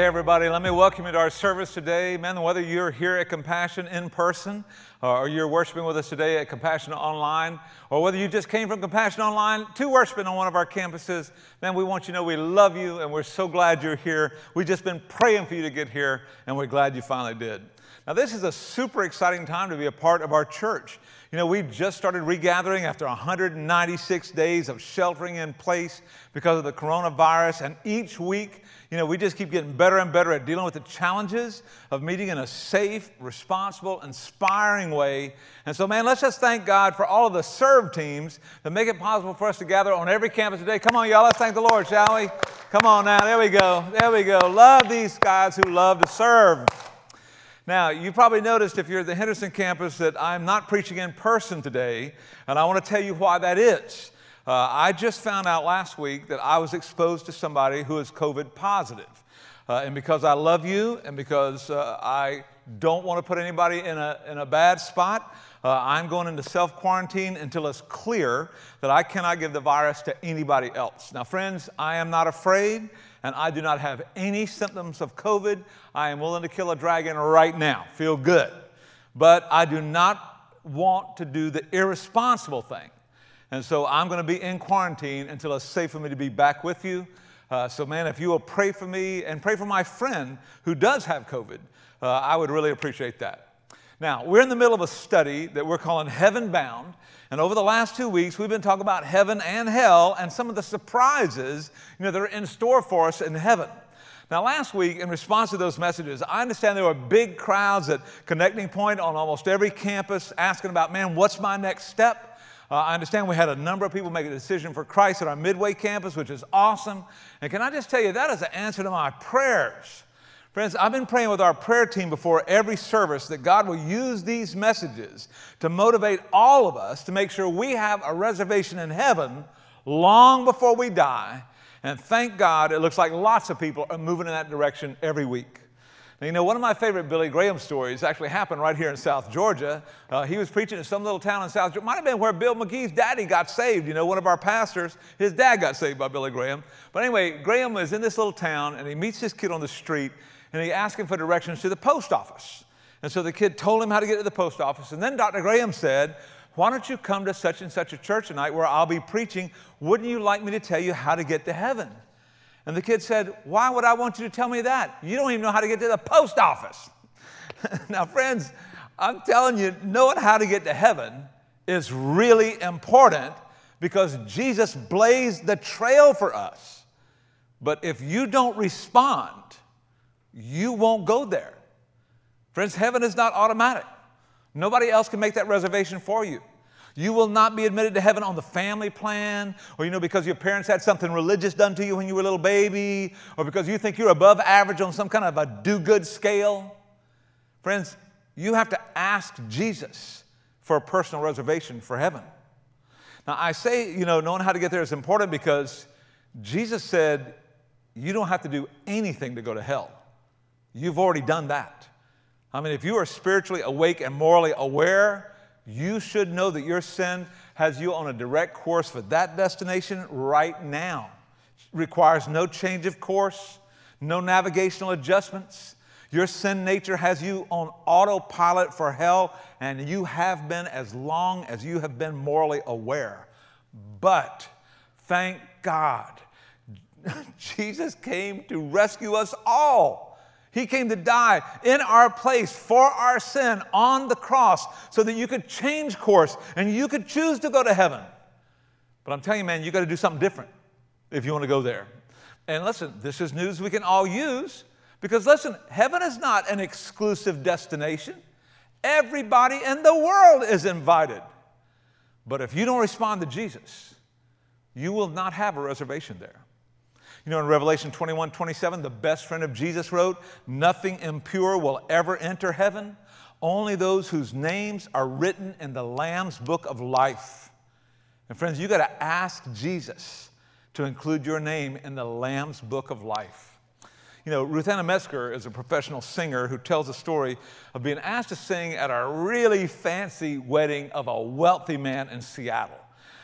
Hey, everybody, let me welcome you to our service today. Man, whether you're here at Compassion in person uh, or you're worshiping with us today at Compassion Online, or whether you just came from Compassion Online to worshiping on one of our campuses, man, we want you to know we love you and we're so glad you're here. We've just been praying for you to get here, and we're glad you finally did. Now, this is a super exciting time to be a part of our church. You know, we've just started regathering after 196 days of sheltering in place because of the coronavirus, and each week, you know, we just keep getting better and better at dealing with the challenges of meeting in a safe, responsible, inspiring way. And so, man, let's just thank God for all of the serve teams that make it possible for us to gather on every campus today. Come on, y'all, let's thank the Lord, shall we? Come on now, there we go, there we go. Love these guys who love to serve. Now, you probably noticed if you're at the Henderson campus that I'm not preaching in person today, and I want to tell you why that is. Uh, I just found out last week that I was exposed to somebody who is COVID positive. Uh, and because I love you and because uh, I don't want to put anybody in a, in a bad spot, uh, I'm going into self quarantine until it's clear that I cannot give the virus to anybody else. Now, friends, I am not afraid and I do not have any symptoms of COVID. I am willing to kill a dragon right now. Feel good. But I do not want to do the irresponsible thing and so I'm going to be in quarantine until it's safe for me to be back with you. Uh, so, man, if you will pray for me and pray for my friend who does have COVID, uh, I would really appreciate that. Now, we're in the middle of a study that we're calling Heaven Bound. And over the last two weeks, we've been talking about heaven and hell and some of the surprises you know, that are in store for us in heaven. Now, last week, in response to those messages, I understand there were big crowds at Connecting Point on almost every campus asking about, man, what's my next step? Uh, I understand we had a number of people make a decision for Christ at our Midway campus, which is awesome. And can I just tell you, that is an answer to my prayers. Friends, I've been praying with our prayer team before every service that God will use these messages to motivate all of us to make sure we have a reservation in heaven long before we die. And thank God, it looks like lots of people are moving in that direction every week. Now, you know, one of my favorite Billy Graham stories actually happened right here in South Georgia. Uh, he was preaching in some little town in South Georgia. Might have been where Bill McGee's daddy got saved. You know, one of our pastors, his dad got saved by Billy Graham. But anyway, Graham was in this little town and he meets this kid on the street and he asked him for directions to the post office. And so the kid told him how to get to the post office. And then Dr. Graham said, Why don't you come to such and such a church tonight where I'll be preaching? Wouldn't you like me to tell you how to get to heaven? And the kid said, Why would I want you to tell me that? You don't even know how to get to the post office. now, friends, I'm telling you, knowing how to get to heaven is really important because Jesus blazed the trail for us. But if you don't respond, you won't go there. Friends, heaven is not automatic. Nobody else can make that reservation for you. You will not be admitted to heaven on the family plan, or you know, because your parents had something religious done to you when you were a little baby, or because you think you're above average on some kind of a do good scale. Friends, you have to ask Jesus for a personal reservation for heaven. Now, I say, you know, knowing how to get there is important because Jesus said, you don't have to do anything to go to hell. You've already done that. I mean, if you are spiritually awake and morally aware, you should know that your sin has you on a direct course for that destination right now. It requires no change of course, no navigational adjustments. Your sin nature has you on autopilot for hell, and you have been as long as you have been morally aware. But thank God, Jesus came to rescue us all. He came to die in our place for our sin on the cross so that you could change course and you could choose to go to heaven. But I'm telling you, man, you got to do something different if you want to go there. And listen, this is news we can all use because listen, heaven is not an exclusive destination. Everybody in the world is invited. But if you don't respond to Jesus, you will not have a reservation there. You know, in Revelation 21 27, the best friend of Jesus wrote, Nothing impure will ever enter heaven, only those whose names are written in the Lamb's book of life. And friends, you got to ask Jesus to include your name in the Lamb's book of life. You know, Ruth Anna Metzger is a professional singer who tells a story of being asked to sing at a really fancy wedding of a wealthy man in Seattle.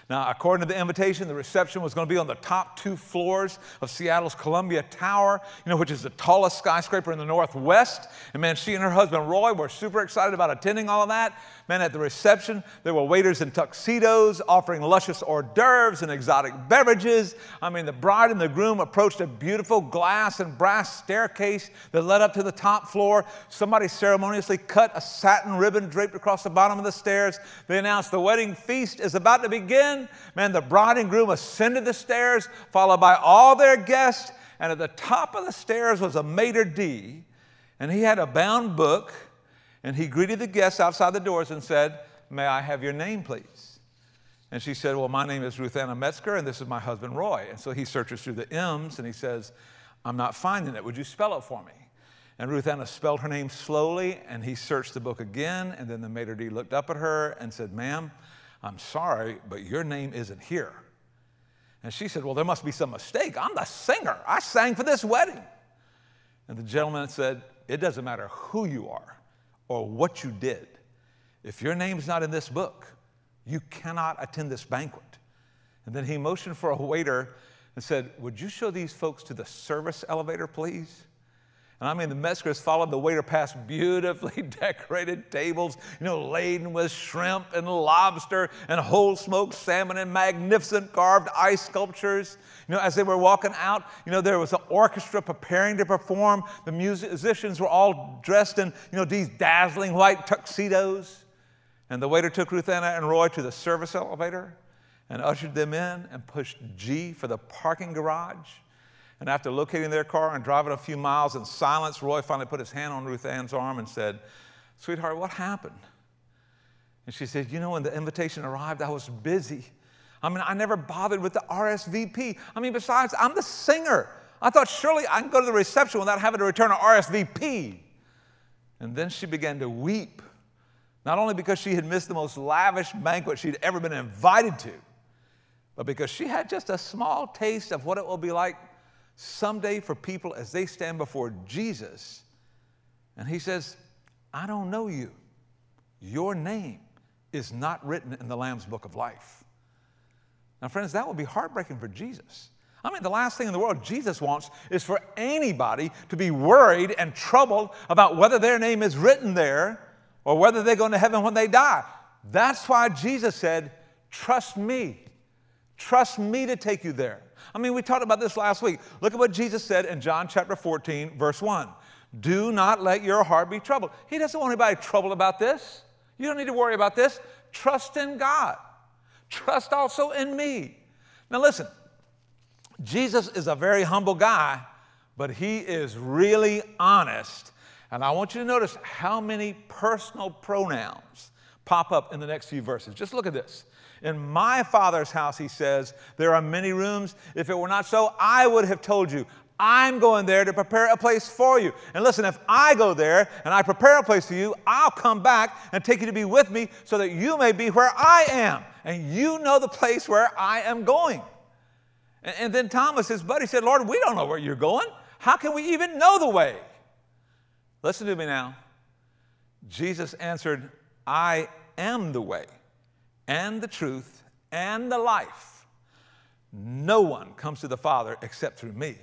Now, according to the invitation, the reception was going to be on the top two floors of Seattle's Columbia Tower, you know, which is the tallest skyscraper in the Northwest. And man, she and her husband Roy were super excited about attending all of that. Man, at the reception, there were waiters in tuxedos offering luscious hors d'oeuvres and exotic beverages. I mean, the bride and the groom approached a beautiful glass and brass staircase that led up to the top floor. Somebody ceremoniously cut a satin ribbon draped across the bottom of the stairs. They announced the wedding feast is about to begin. Man, the bride and groom ascended the stairs, followed by all their guests. And at the top of the stairs was a maitre d', and he had a bound book and he greeted the guests outside the doors and said, May I have your name, please? And she said, Well, my name is Ruth Anna Metzger, and this is my husband, Roy. And so he searches through the M's and he says, I'm not finding it. Would you spell it for me? And Ruth Anna spelled her name slowly, and he searched the book again. And then the maitre d' looked up at her and said, Ma'am, I'm sorry, but your name isn't here. And she said, Well, there must be some mistake. I'm the singer. I sang for this wedding. And the gentleman said, It doesn't matter who you are or what you did. If your name's not in this book, you cannot attend this banquet. And then he motioned for a waiter and said, Would you show these folks to the service elevator, please? And I mean, the Metzgers followed the waiter past beautifully decorated tables, you know, laden with shrimp and lobster and whole smoked salmon and magnificent carved ice sculptures. You know, as they were walking out, you know, there was an orchestra preparing to perform. The musicians were all dressed in, you know, these dazzling white tuxedos. And the waiter took Ruth Anna and Roy to the service elevator and ushered them in and pushed G for the parking garage. And after locating their car and driving a few miles in silence, Roy finally put his hand on Ruth Ann's arm and said, Sweetheart, what happened? And she said, You know, when the invitation arrived, I was busy. I mean, I never bothered with the RSVP. I mean, besides, I'm the singer. I thought surely I can go to the reception without having to return an RSVP. And then she began to weep, not only because she had missed the most lavish banquet she'd ever been invited to, but because she had just a small taste of what it will be like someday for people as they stand before Jesus. And he says, I don't know you. Your name is not written in the Lamb's book of life. Now, friends, that would be heartbreaking for Jesus. I mean, the last thing in the world Jesus wants is for anybody to be worried and troubled about whether their name is written there or whether they're going to heaven when they die. That's why Jesus said, Trust me. Trust me to take you there. I mean, we talked about this last week. Look at what Jesus said in John chapter 14, verse 1. Do not let your heart be troubled. He doesn't want anybody troubled about this. You don't need to worry about this. Trust in God. Trust also in me. Now, listen, Jesus is a very humble guy, but he is really honest. And I want you to notice how many personal pronouns pop up in the next few verses. Just look at this. In my Father's house, he says, there are many rooms. If it were not so, I would have told you. I'm going there to prepare a place for you. And listen, if I go there and I prepare a place for you, I'll come back and take you to be with me so that you may be where I am. And you know the place where I am going. And, and then Thomas, his buddy, said, Lord, we don't know where you're going. How can we even know the way? Listen to me now. Jesus answered, I am the way and the truth and the life. No one comes to the Father except through me.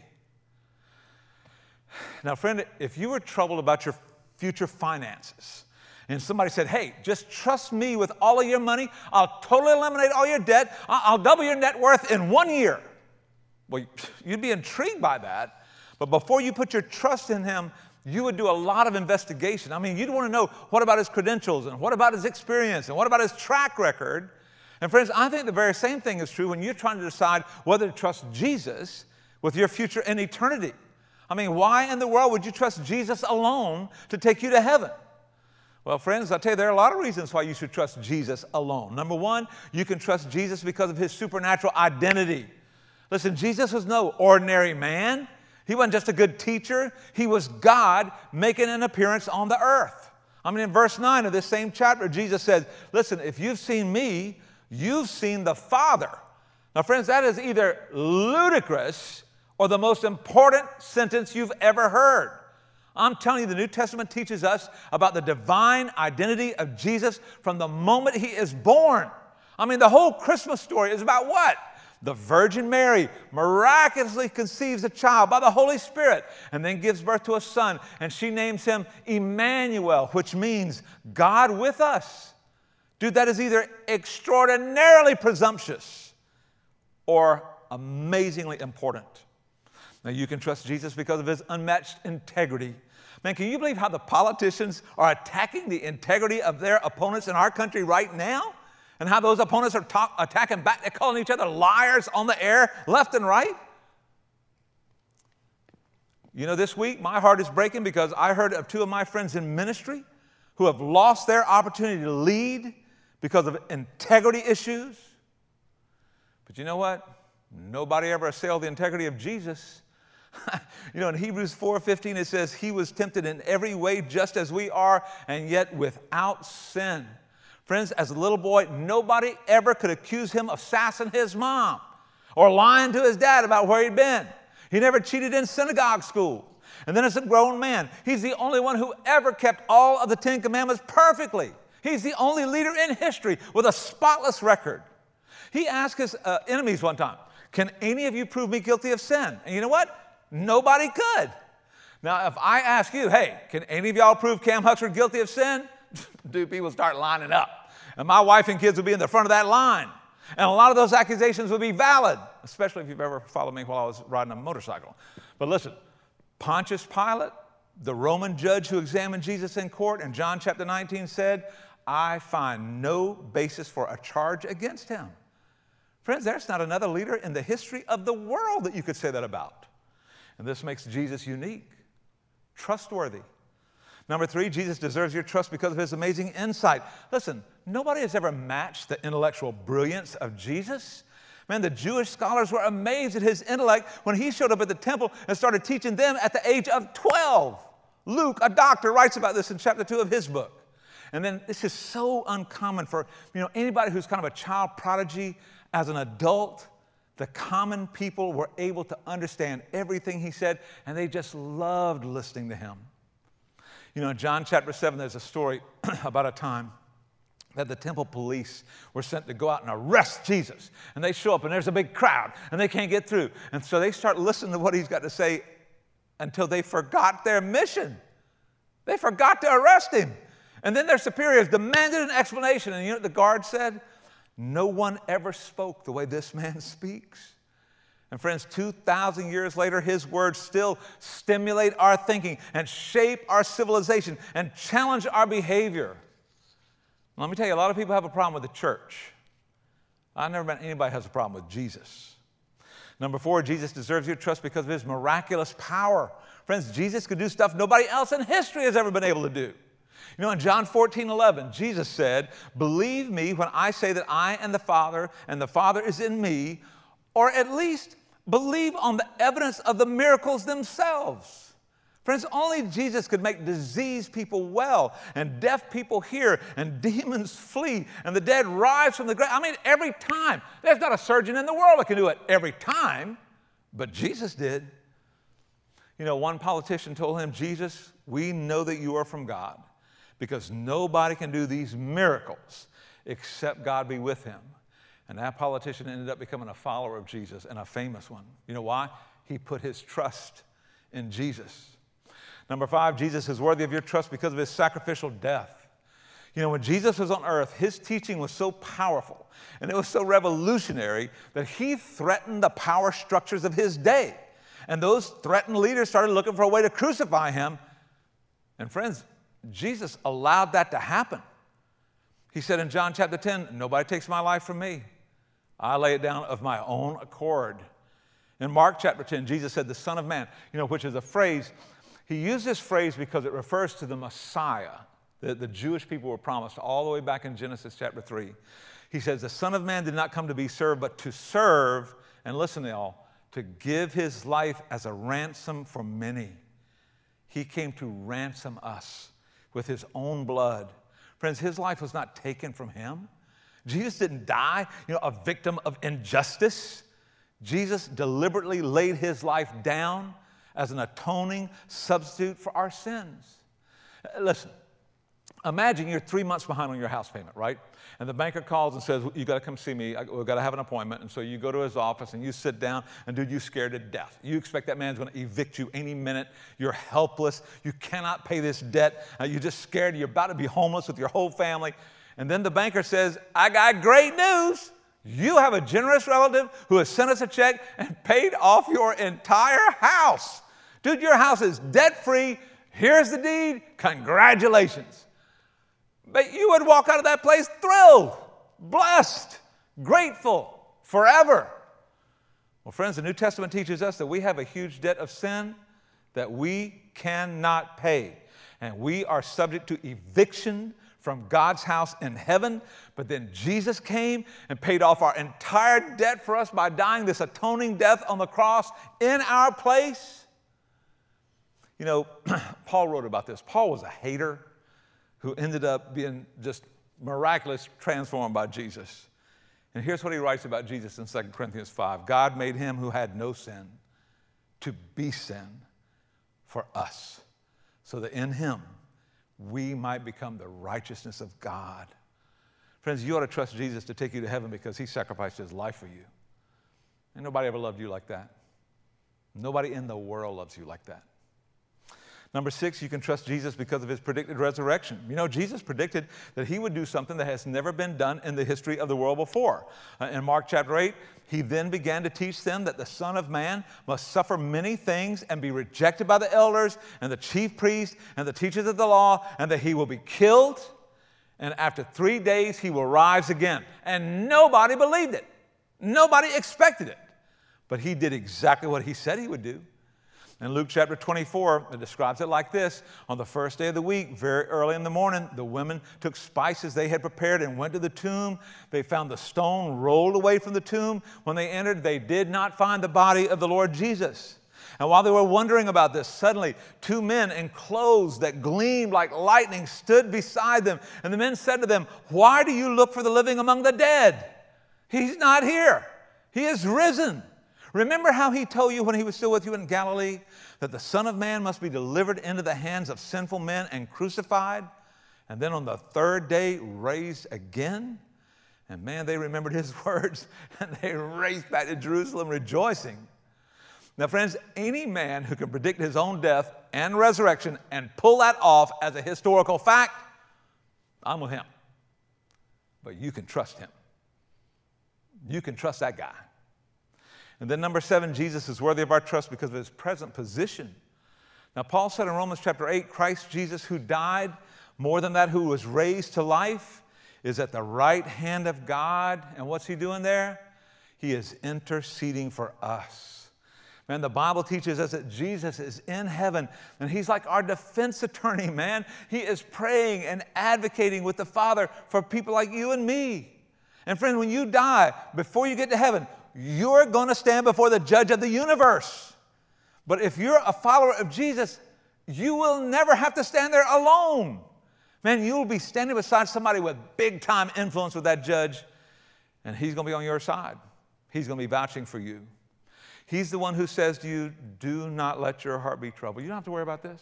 Now, friend, if you were troubled about your future finances, and somebody said, Hey, just trust me with all of your money. I'll totally eliminate all your debt. I'll double your net worth in one year. Well, you'd be intrigued by that. But before you put your trust in Him, you would do a lot of investigation. I mean, you'd want to know what about his credentials and what about his experience and what about his track record. And friends, I think the very same thing is true when you're trying to decide whether to trust Jesus with your future in eternity. I mean, why in the world would you trust Jesus alone to take you to heaven? Well, friends, I tell you, there are a lot of reasons why you should trust Jesus alone. Number one, you can trust Jesus because of his supernatural identity. Listen, Jesus was no ordinary man. He wasn't just a good teacher, he was God making an appearance on the earth. I mean, in verse 9 of this same chapter, Jesus says, Listen, if you've seen me, you've seen the Father. Now, friends, that is either ludicrous or the most important sentence you've ever heard. I'm telling you, the New Testament teaches us about the divine identity of Jesus from the moment he is born. I mean, the whole Christmas story is about what? The Virgin Mary miraculously conceives a child by the Holy Spirit and then gives birth to a son, and she names him Emmanuel, which means God with us. Dude, that is either extraordinarily presumptuous or amazingly important. Now, you can trust Jesus because of his unmatched integrity. Man, can you believe how the politicians are attacking the integrity of their opponents in our country right now? And how those opponents are attacking back, they're calling each other liars on the air, left and right? You know, this week my heart is breaking because I heard of two of my friends in ministry who have lost their opportunity to lead because of integrity issues. But you know what? Nobody ever assailed the integrity of Jesus. you know, in Hebrews 4:15 it says, "He was tempted in every way just as we are, and yet without sin." Friends, as a little boy, nobody ever could accuse him of sassing his mom or lying to his dad about where he'd been. He never cheated in synagogue school. And then as a grown man, he's the only one who ever kept all of the Ten Commandments perfectly. He's the only leader in history with a spotless record. He asked his uh, enemies one time, Can any of you prove me guilty of sin? And you know what? Nobody could. Now, if I ask you, hey, can any of y'all prove Cam Huxford guilty of sin? Dude, people start lining up. And my wife and kids will be in the front of that line. And a lot of those accusations will be valid, especially if you've ever followed me while I was riding a motorcycle. But listen, Pontius Pilate, the Roman judge who examined Jesus in court in John chapter 19 said, I find no basis for a charge against him. Friends, there's not another leader in the history of the world that you could say that about. And this makes Jesus unique, trustworthy. Number three, Jesus deserves your trust because of his amazing insight. Listen, nobody has ever matched the intellectual brilliance of Jesus. Man, the Jewish scholars were amazed at his intellect when he showed up at the temple and started teaching them at the age of 12. Luke, a doctor, writes about this in chapter 2 of his book. And then this is so uncommon for you know anybody who's kind of a child prodigy as an adult the common people were able to understand everything he said, and they just loved listening to him. You know, in John chapter 7, there's a story about a time that the temple police were sent to go out and arrest Jesus. And they show up, and there's a big crowd, and they can't get through. And so they start listening to what he's got to say until they forgot their mission. They forgot to arrest him. And then their superiors demanded an explanation. And you know what the guard said? No one ever spoke the way this man speaks. And friends, 2,000 years later, his words still stimulate our thinking and shape our civilization and challenge our behavior. Let me tell you, a lot of people have a problem with the church. I've never met anybody who has a problem with Jesus. Number four, Jesus deserves your trust because of his miraculous power. Friends, Jesus could do stuff nobody else in history has ever been able to do. You know, in John 14, 11, Jesus said, Believe me when I say that I and the Father and the Father is in me, or at least believe on the evidence of the miracles themselves. Friends, only Jesus could make diseased people well, and deaf people hear, and demons flee, and the dead rise from the grave. I mean, every time. There's not a surgeon in the world that can do it every time, but Jesus did. You know, one politician told him, Jesus, we know that you are from God because nobody can do these miracles except God be with him. And that politician ended up becoming a follower of Jesus and a famous one. You know why? He put his trust in Jesus. Number five, Jesus is worthy of your trust because of his sacrificial death. You know, when Jesus was on earth, his teaching was so powerful and it was so revolutionary that he threatened the power structures of his day. And those threatened leaders started looking for a way to crucify him. And friends, Jesus allowed that to happen. He said in John chapter 10, Nobody takes my life from me. I lay it down of my own accord. In Mark chapter 10, Jesus said, The Son of Man, you know, which is a phrase, he used this phrase because it refers to the Messiah that the Jewish people were promised all the way back in Genesis chapter 3. He says, The Son of Man did not come to be served, but to serve, and listen to y'all, to give his life as a ransom for many. He came to ransom us with his own blood. Friends, his life was not taken from him. Jesus didn't die, you know, a victim of injustice. Jesus deliberately laid his life down as an atoning substitute for our sins. Listen, Imagine you're three months behind on your house payment, right? And the banker calls and says, You got to come see me. We've got to have an appointment. And so you go to his office and you sit down, and dude, you're scared to death. You expect that man's going to evict you any minute. You're helpless. You cannot pay this debt. Uh, you're just scared. You're about to be homeless with your whole family. And then the banker says, I got great news. You have a generous relative who has sent us a check and paid off your entire house. Dude, your house is debt free. Here's the deed. Congratulations. But you would walk out of that place thrilled, blessed, grateful forever. Well, friends, the New Testament teaches us that we have a huge debt of sin that we cannot pay. And we are subject to eviction from God's house in heaven. But then Jesus came and paid off our entire debt for us by dying this atoning death on the cross in our place. You know, Paul wrote about this. Paul was a hater who ended up being just miraculous transformed by Jesus. And here's what he writes about Jesus in 2 Corinthians 5 God made him who had no sin to be sin for us, so that in him we might become the righteousness of God. Friends, you ought to trust Jesus to take you to heaven because he sacrificed his life for you. And nobody ever loved you like that. Nobody in the world loves you like that. Number six, you can trust Jesus because of his predicted resurrection. You know, Jesus predicted that he would do something that has never been done in the history of the world before. Uh, in Mark chapter 8, he then began to teach them that the Son of Man must suffer many things and be rejected by the elders and the chief priests and the teachers of the law, and that he will be killed, and after three days he will rise again. And nobody believed it, nobody expected it. But he did exactly what he said he would do. In Luke chapter 24, it describes it like this On the first day of the week, very early in the morning, the women took spices they had prepared and went to the tomb. They found the stone rolled away from the tomb. When they entered, they did not find the body of the Lord Jesus. And while they were wondering about this, suddenly two men in clothes that gleamed like lightning stood beside them. And the men said to them, Why do you look for the living among the dead? He's not here, he is risen. Remember how he told you when he was still with you in Galilee that the Son of Man must be delivered into the hands of sinful men and crucified, and then on the third day raised again? And man, they remembered his words and they raced back to Jerusalem rejoicing. Now, friends, any man who can predict his own death and resurrection and pull that off as a historical fact, I'm with him. But you can trust him. You can trust that guy. And then, number seven, Jesus is worthy of our trust because of his present position. Now, Paul said in Romans chapter 8 Christ Jesus, who died, more than that, who was raised to life, is at the right hand of God. And what's he doing there? He is interceding for us. Man, the Bible teaches us that Jesus is in heaven and he's like our defense attorney, man. He is praying and advocating with the Father for people like you and me. And friend, when you die, before you get to heaven, you're going to stand before the judge of the universe. But if you're a follower of Jesus, you will never have to stand there alone. Man, you'll be standing beside somebody with big time influence with that judge, and he's going to be on your side. He's going to be vouching for you. He's the one who says to you, Do not let your heart be troubled. You don't have to worry about this.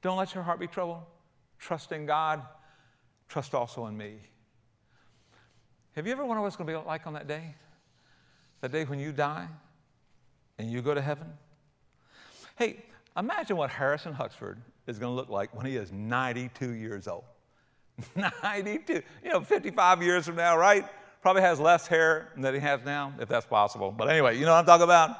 Don't let your heart be troubled. Trust in God. Trust also in me. Have you ever wondered what it's going to be like on that day? That day when you die and you go to heaven? Hey, imagine what Harrison Huxford is going to look like when he is 92 years old. 92, you know, 55 years from now, right? Probably has less hair than he has now, if that's possible. But anyway, you know what I'm talking about?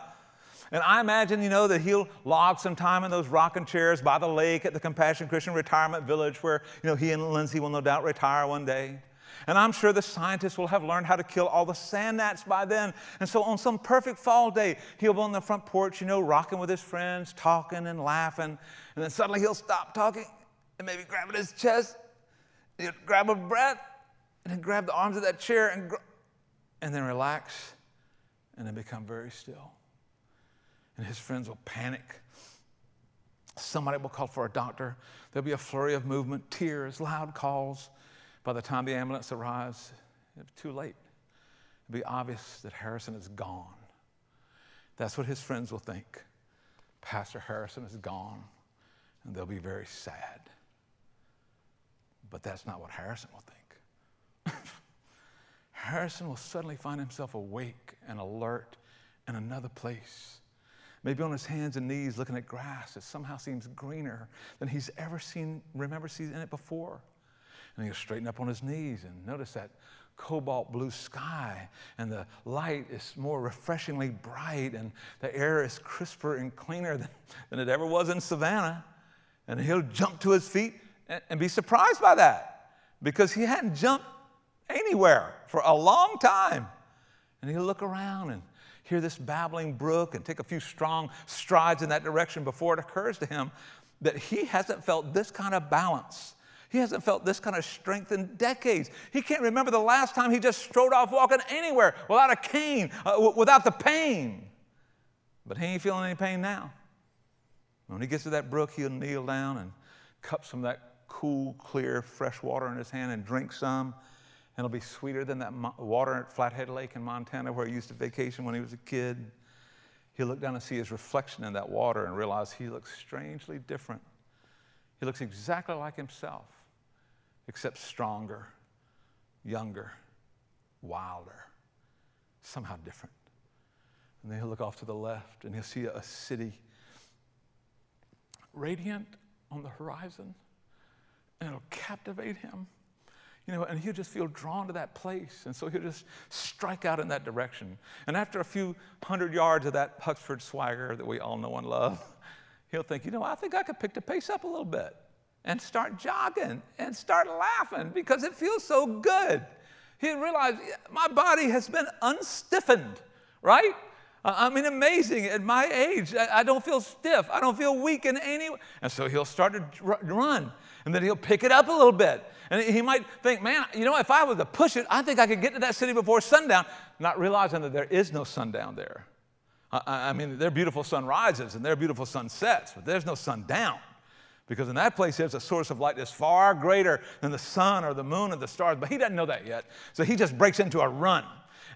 And I imagine, you know, that he'll log some time in those rocking chairs by the lake at the Compassion Christian Retirement Village where, you know, he and Lindsay will no doubt retire one day. And I'm sure the scientists will have learned how to kill all the sand gnats by then. And so on some perfect fall day, he'll be on the front porch, you know, rocking with his friends, talking and laughing. And then suddenly he'll stop talking and maybe grab at his chest, he'll grab a breath, and then grab the arms of that chair and, gr- and then relax and then become very still. And his friends will panic. Somebody will call for a doctor. There'll be a flurry of movement, tears, loud calls. By the time the ambulance arrives, it's too late. It'll be obvious that Harrison is gone. That's what his friends will think. Pastor Harrison is gone, and they'll be very sad. But that's not what Harrison will think. Harrison will suddenly find himself awake and alert in another place. Maybe on his hands and knees looking at grass that somehow seems greener than he's ever seen, remember seeing it before. And he'll straighten up on his knees and notice that cobalt blue sky, and the light is more refreshingly bright, and the air is crisper and cleaner than, than it ever was in Savannah. And he'll jump to his feet and, and be surprised by that because he hadn't jumped anywhere for a long time. And he'll look around and hear this babbling brook and take a few strong strides in that direction before it occurs to him that he hasn't felt this kind of balance he hasn't felt this kind of strength in decades. He can't remember the last time he just strode off walking anywhere without a cane, uh, w- without the pain. But he ain't feeling any pain now. When he gets to that brook, he'll kneel down and cup some of that cool, clear, fresh water in his hand and drink some. And it'll be sweeter than that mo- water at Flathead Lake in Montana where he used to vacation when he was a kid. He'll look down and see his reflection in that water and realize he looks strangely different. He looks exactly like himself except stronger, younger, wilder, somehow different. And then he'll look off to the left and he'll see a city radiant on the horizon, and it'll captivate him. You know, and he'll just feel drawn to that place. And so he'll just strike out in that direction. And after a few hundred yards of that Huxford swagger that we all know and love, he'll think, you know, I think I could pick the pace up a little bit and start jogging and start laughing because it feels so good. He realized my body has been unstiffened, right? I mean, amazing. At my age, I don't feel stiff. I don't feel weak in any way. And so he'll start to run, and then he'll pick it up a little bit. And he might think, man, you know, if I was to push it, I think I could get to that city before sundown, not realizing that there is no sundown there. I, mean, there are beautiful sunrises and there are beautiful sunsets, but there's no sundown. Because in that place, there's a source of light that's far greater than the sun or the moon or the stars. But he doesn't know that yet. So he just breaks into a run.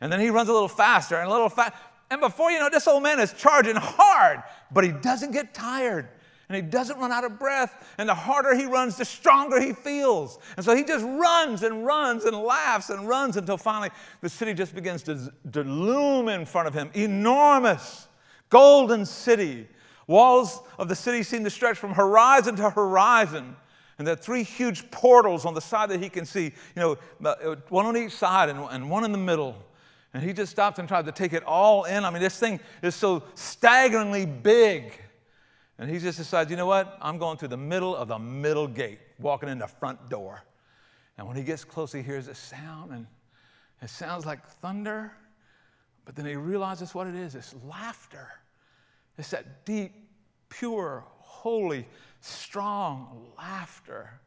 And then he runs a little faster and a little fast. And before you know, this old man is charging hard, but he doesn't get tired. And he doesn't run out of breath. And the harder he runs, the stronger he feels. And so he just runs and runs and laughs and runs until finally the city just begins to, to loom in front of him. Enormous, golden city Walls of the city seem to stretch from horizon to horizon. And there are three huge portals on the side that he can see, you know, uh, one on each side and, and one in the middle. And he just stops and tries to take it all in. I mean, this thing is so staggeringly big. And he just decides, you know what? I'm going through the middle of the middle gate, walking in the front door. And when he gets close, he hears a sound, and it sounds like thunder. But then he realizes what it is it's laughter. It's that deep, pure, holy, strong laughter.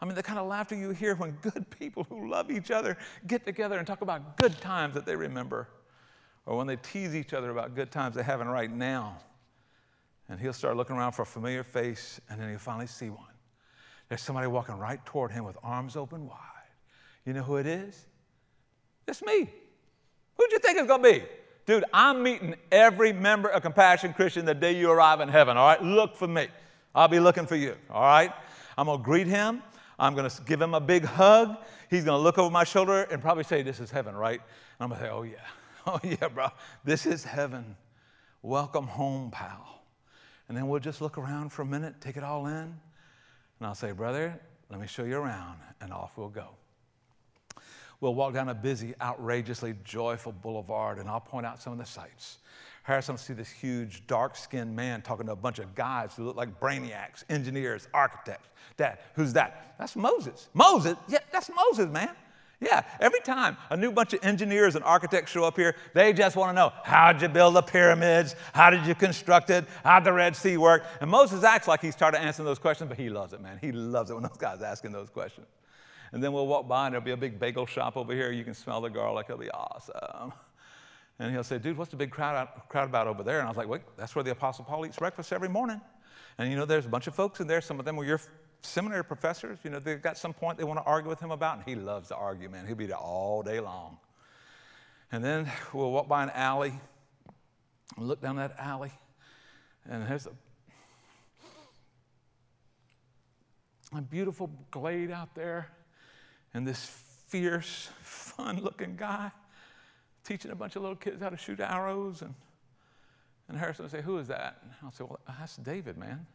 I mean, the kind of laughter you hear when good people who love each other get together and talk about good times that they remember, or when they tease each other about good times they're having right now. And he'll start looking around for a familiar face, and then he'll finally see one. There's somebody walking right toward him with arms open wide. You know who it is? It's me. Who'd you think it's gonna be? Dude, I'm meeting every member of Compassion Christian the day you arrive in heaven, all right? Look for me. I'll be looking for you, all right? I'm gonna greet him. I'm gonna give him a big hug. He's gonna look over my shoulder and probably say, This is heaven, right? And I'm gonna say, Oh, yeah. Oh, yeah, bro. This is heaven. Welcome home, pal. And then we'll just look around for a minute, take it all in. And I'll say, Brother, let me show you around. And off we'll go. We'll walk down a busy, outrageously joyful boulevard, and I'll point out some of the sights. Harrison will see this huge, dark skinned man talking to a bunch of guys who look like brainiacs, engineers, architects. Dad, who's that? That's Moses. Moses? Yeah, that's Moses, man. Yeah, every time a new bunch of engineers and architects show up here, they just want to know how'd you build the pyramids? How did you construct it? How'd the Red Sea work? And Moses acts like he's tired of answering those questions, but he loves it, man. He loves it when those guys are asking those questions. And then we'll walk by and there'll be a big bagel shop over here. You can smell the garlic. It'll be awesome. And he'll say, Dude, what's the big crowd, out, crowd about over there? And I was like, that's where the Apostle Paul eats breakfast every morning. And you know, there's a bunch of folks in there. Some of them were your seminary professors. You know, they've got some point they want to argue with him about. And he loves to argue, man. He'll be there all day long. And then we'll walk by an alley and look down that alley. And there's a a beautiful glade out there, and this fierce, fun looking guy teaching a bunch of little kids how to shoot arrows. And, and Harrison would say, Who is that? And I'll say, Well, that's David, man.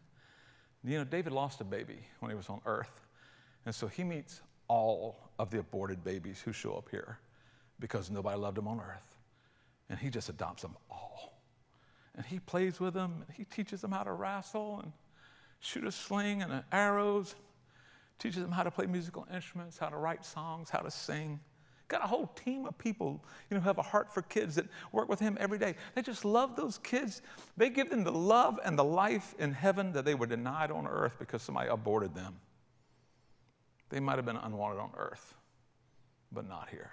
You know, David lost a baby when he was on earth. And so he meets all of the aborted babies who show up here because nobody loved him on earth. And he just adopts them all. And he plays with them, and he teaches them how to wrestle and shoot a sling and arrows, teaches them how to play musical instruments, how to write songs, how to sing. Got a whole team of people, you know, who have a heart for kids that work with him every day. They just love those kids. They give them the love and the life in heaven that they were denied on earth because somebody aborted them. They might have been unwanted on earth, but not here.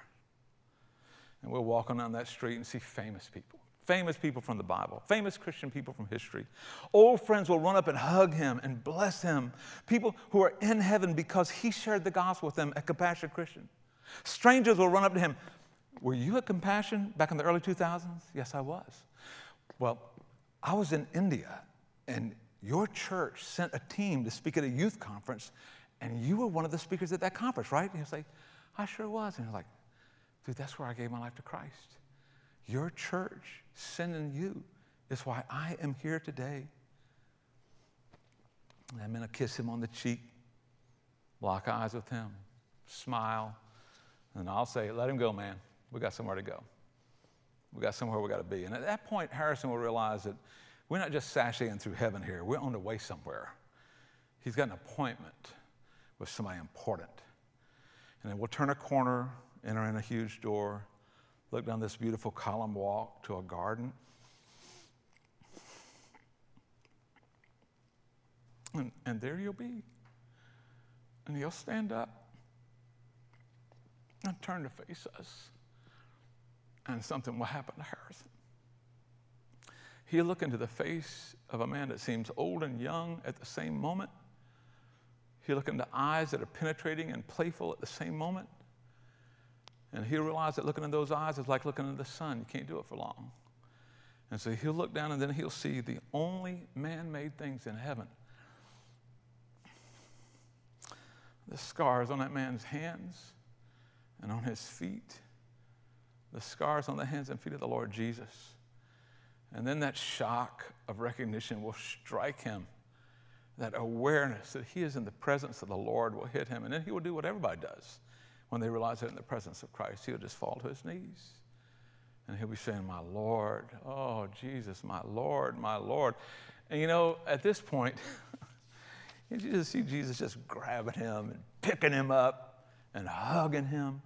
And we're walking down that street and see famous people famous people from the Bible, famous Christian people from history. Old friends will run up and hug him and bless him. People who are in heaven because he shared the gospel with them at Compassion Christian. Strangers will run up to him. Were you at Compassion back in the early 2000s? Yes, I was. Well, I was in India, and your church sent a team to speak at a youth conference, and you were one of the speakers at that conference, right? And he was like, I sure was. And he was like, dude, that's where I gave my life to Christ. Your church sending you is why I am here today. And I'm going to kiss him on the cheek, lock eyes with him, smile, and I'll say, let him go, man. We got somewhere to go. We got somewhere we got to be. And at that point, Harrison will realize that we're not just sashaying through heaven here, we're on the way somewhere. He's got an appointment with somebody important. And then we'll turn a corner, enter in a huge door, look down this beautiful column walk to a garden. And, and there you'll be. And he'll stand up and turn to face us, and something will happen to Harrison. He'll look into the face of a man that seems old and young at the same moment. He'll look into eyes that are penetrating and playful at the same moment. And he'll realize that looking in those eyes is like looking into the sun. You can't do it for long. And so he'll look down and then he'll see the only man made things in heaven the scars on that man's hands, and on his feet, the scars on the hands and feet of the Lord Jesus. And then that shock of recognition will strike him. That awareness that he is in the presence of the Lord will hit him. And then he will do what everybody does when they realize they're in the presence of Christ. He'll just fall to his knees. And he'll be saying, My Lord, oh, Jesus, my Lord, my Lord. And you know, at this point, you just see Jesus just grabbing him and picking him up and hugging him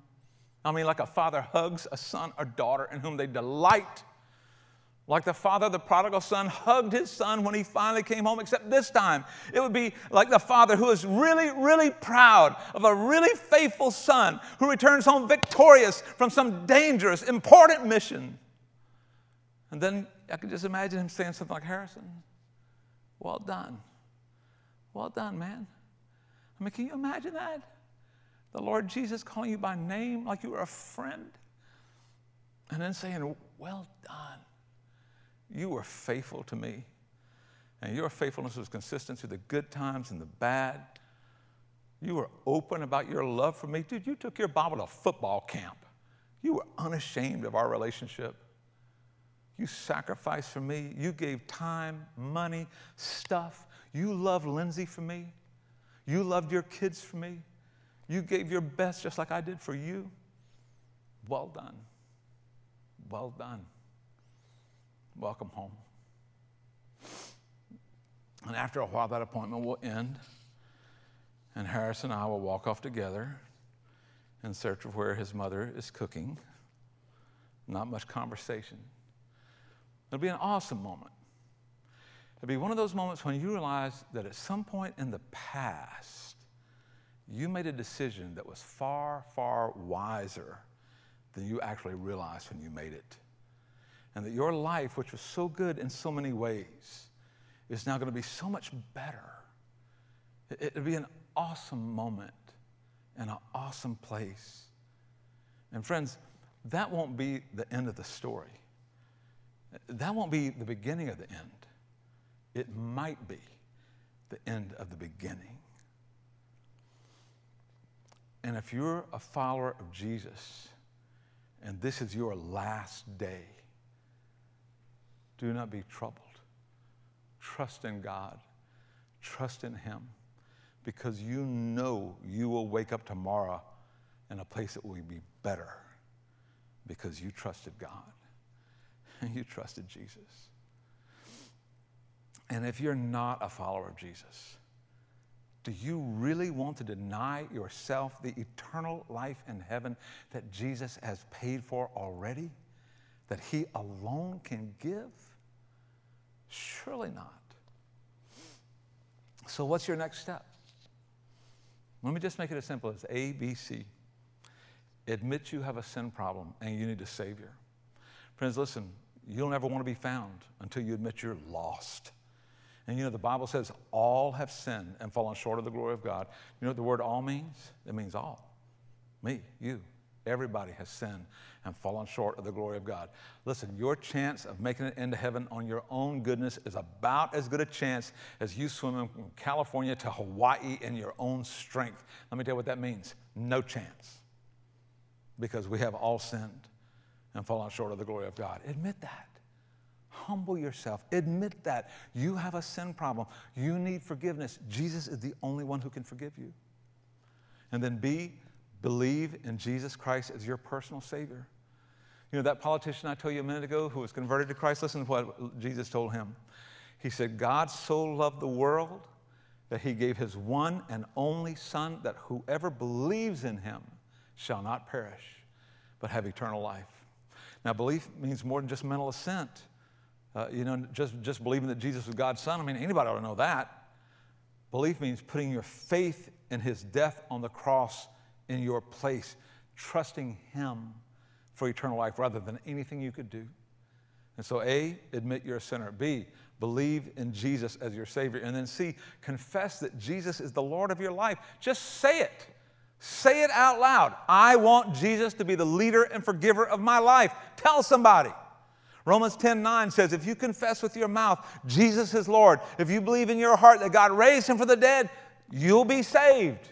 I mean, like a father hugs a son or daughter in whom they delight. Like the father, the prodigal son, hugged his son when he finally came home, except this time it would be like the father who is really, really proud of a really faithful son who returns home victorious from some dangerous, important mission. And then I could just imagine him saying something like, Harrison, well done. Well done, man. I mean, can you imagine that? the Lord Jesus calling you by name like you were a friend, and then saying, Well done. You were faithful to me. And your faithfulness was consistent through the good times and the bad. You were open about your love for me. Dude, you took your Bible to football camp. You were unashamed of our relationship. You sacrificed for me. You gave time, money, stuff. You loved Lindsay for me. You loved your kids for me. You gave your best just like I did for you. Well done. Well done. Welcome home. And after a while, that appointment will end, and Harris and I will walk off together in search of where his mother is cooking. Not much conversation. It'll be an awesome moment. It'll be one of those moments when you realize that at some point in the past, you made a decision that was far, far wiser than you actually realized when you made it. And that your life, which was so good in so many ways, is now going to be so much better. It'll be an awesome moment and an awesome place. And friends, that won't be the end of the story. That won't be the beginning of the end. It might be the end of the beginning. And if you're a follower of Jesus and this is your last day, do not be troubled. Trust in God, trust in Him, because you know you will wake up tomorrow in a place that will be better because you trusted God and you trusted Jesus. And if you're not a follower of Jesus, do you really want to deny yourself the eternal life in heaven that Jesus has paid for already? That He alone can give? Surely not. So, what's your next step? Let me just make it as simple as A, B, C. Admit you have a sin problem and you need a Savior. Friends, listen, you'll never want to be found until you admit you're lost. And you know, the Bible says all have sinned and fallen short of the glory of God. You know what the word all means? It means all. Me, you, everybody has sinned and fallen short of the glory of God. Listen, your chance of making it into heaven on your own goodness is about as good a chance as you swimming from California to Hawaii in your own strength. Let me tell you what that means no chance. Because we have all sinned and fallen short of the glory of God. Admit that. Humble yourself. Admit that. You have a sin problem. You need forgiveness. Jesus is the only one who can forgive you. And then B, believe in Jesus Christ as your personal Savior. You know, that politician I told you a minute ago who was converted to Christ, listen to what Jesus told him. He said, God so loved the world that he gave his one and only Son, that whoever believes in him shall not perish, but have eternal life. Now, belief means more than just mental assent. Uh, you know, just, just believing that Jesus was God's son. I mean, anybody ought to know that. Belief means putting your faith in his death on the cross in your place, trusting him for eternal life rather than anything you could do. And so, A, admit you're a sinner. B, believe in Jesus as your Savior. And then C, confess that Jesus is the Lord of your life. Just say it. Say it out loud. I want Jesus to be the leader and forgiver of my life. Tell somebody. Romans 10 9 says, If you confess with your mouth Jesus is Lord, if you believe in your heart that God raised him from the dead, you'll be saved.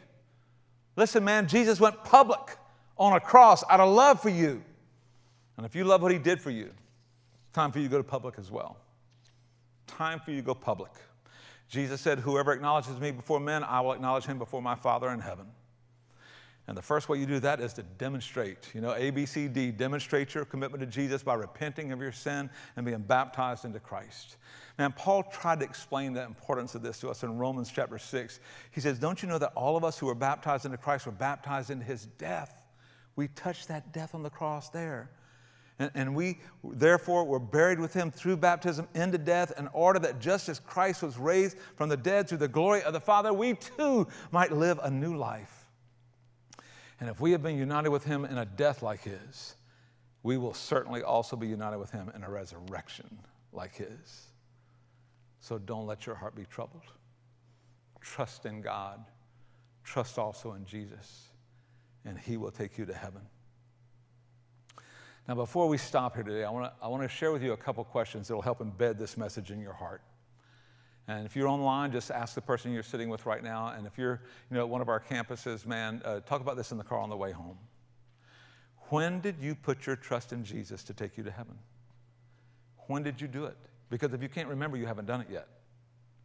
Listen, man, Jesus went public on a cross out of love for you. And if you love what he did for you, time for you to go to public as well. Time for you to go public. Jesus said, Whoever acknowledges me before men, I will acknowledge him before my Father in heaven. And the first way you do that is to demonstrate. You know, ABCD, demonstrate your commitment to Jesus by repenting of your sin and being baptized into Christ. Man, Paul tried to explain the importance of this to us in Romans chapter 6. He says, Don't you know that all of us who were baptized into Christ were baptized into his death? We touched that death on the cross there. And, and, we, therefore, were buried with him through baptism into death, in order that just as Christ was raised from the dead through the glory of the Father, we too might live a new life. And if we have been united with him in a death like his, we will certainly also be united with him in a resurrection like his. So don't let your heart be troubled. Trust in God. Trust also in Jesus, and he will take you to heaven. Now, before we stop here today, I want to I wanna share with you a couple questions that will help embed this message in your heart. And if you're online, just ask the person you're sitting with right now. And if you're you know, at one of our campuses, man, uh, talk about this in the car on the way home. When did you put your trust in Jesus to take you to heaven? When did you do it? Because if you can't remember, you haven't done it yet.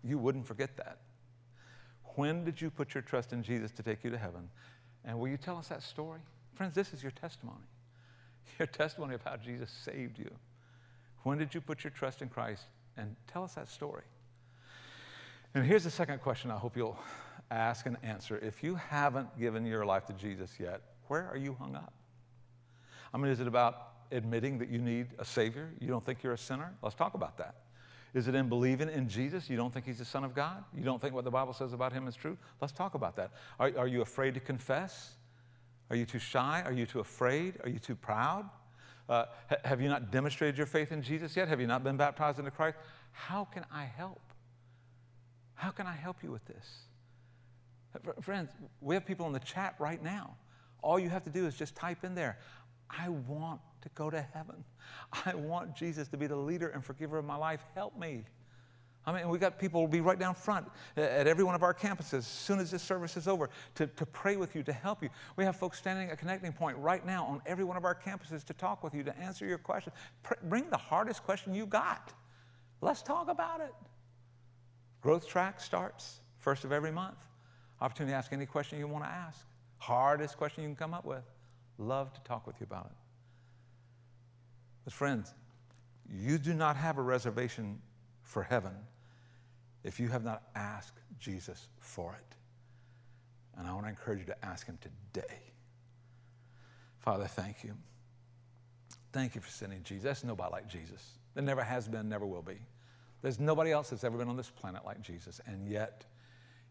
You wouldn't forget that. When did you put your trust in Jesus to take you to heaven? And will you tell us that story? Friends, this is your testimony. Your testimony of how Jesus saved you. When did you put your trust in Christ? And tell us that story. And here's the second question I hope you'll ask and answer. If you haven't given your life to Jesus yet, where are you hung up? I mean, is it about admitting that you need a Savior? You don't think you're a sinner? Let's talk about that. Is it in believing in Jesus? You don't think He's the Son of God? You don't think what the Bible says about Him is true? Let's talk about that. Are, are you afraid to confess? Are you too shy? Are you too afraid? Are you too proud? Uh, ha- have you not demonstrated your faith in Jesus yet? Have you not been baptized into Christ? How can I help? How can I help you with this? Friends, we have people in the chat right now. All you have to do is just type in there, I want to go to heaven. I want Jesus to be the leader and forgiver of my life. Help me. I mean, we got people will be right down front at every one of our campuses as soon as this service is over to, to pray with you, to help you. We have folks standing at Connecting Point right now on every one of our campuses to talk with you, to answer your questions. bring the hardest question you got. Let's talk about it. Growth track starts first of every month. Opportunity to ask any question you want to ask. Hardest question you can come up with. Love to talk with you about it. But, friends, you do not have a reservation for heaven if you have not asked Jesus for it. And I want to encourage you to ask Him today. Father, thank you. Thank you for sending Jesus. There's nobody like Jesus. There never has been, never will be. There's nobody else that's ever been on this planet like Jesus. And yet,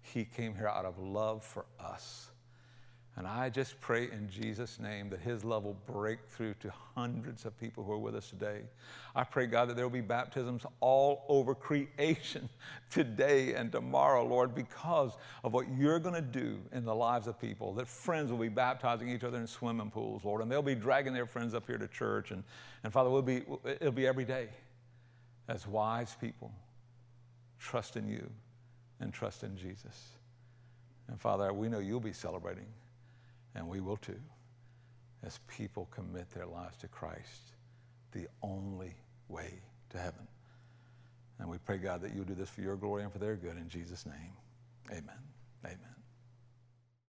He came here out of love for us and I just pray in Jesus' name that His love will break through to hundreds of people who are with us today. I pray, God, that there will be baptisms all over creation today and tomorrow, Lord, because of what you're going to do in the lives of people. That friends will be baptizing each other in swimming pools, Lord, and they'll be dragging their friends up here to church. And, and Father, we'll be, it'll be every day as wise people trust in you and trust in Jesus. And Father, we know you'll be celebrating and we will too, as people commit their lives to Christ, the only way to heaven. And we pray, God, that you'll do this for your glory and for their good. In Jesus' name, Amen. amen.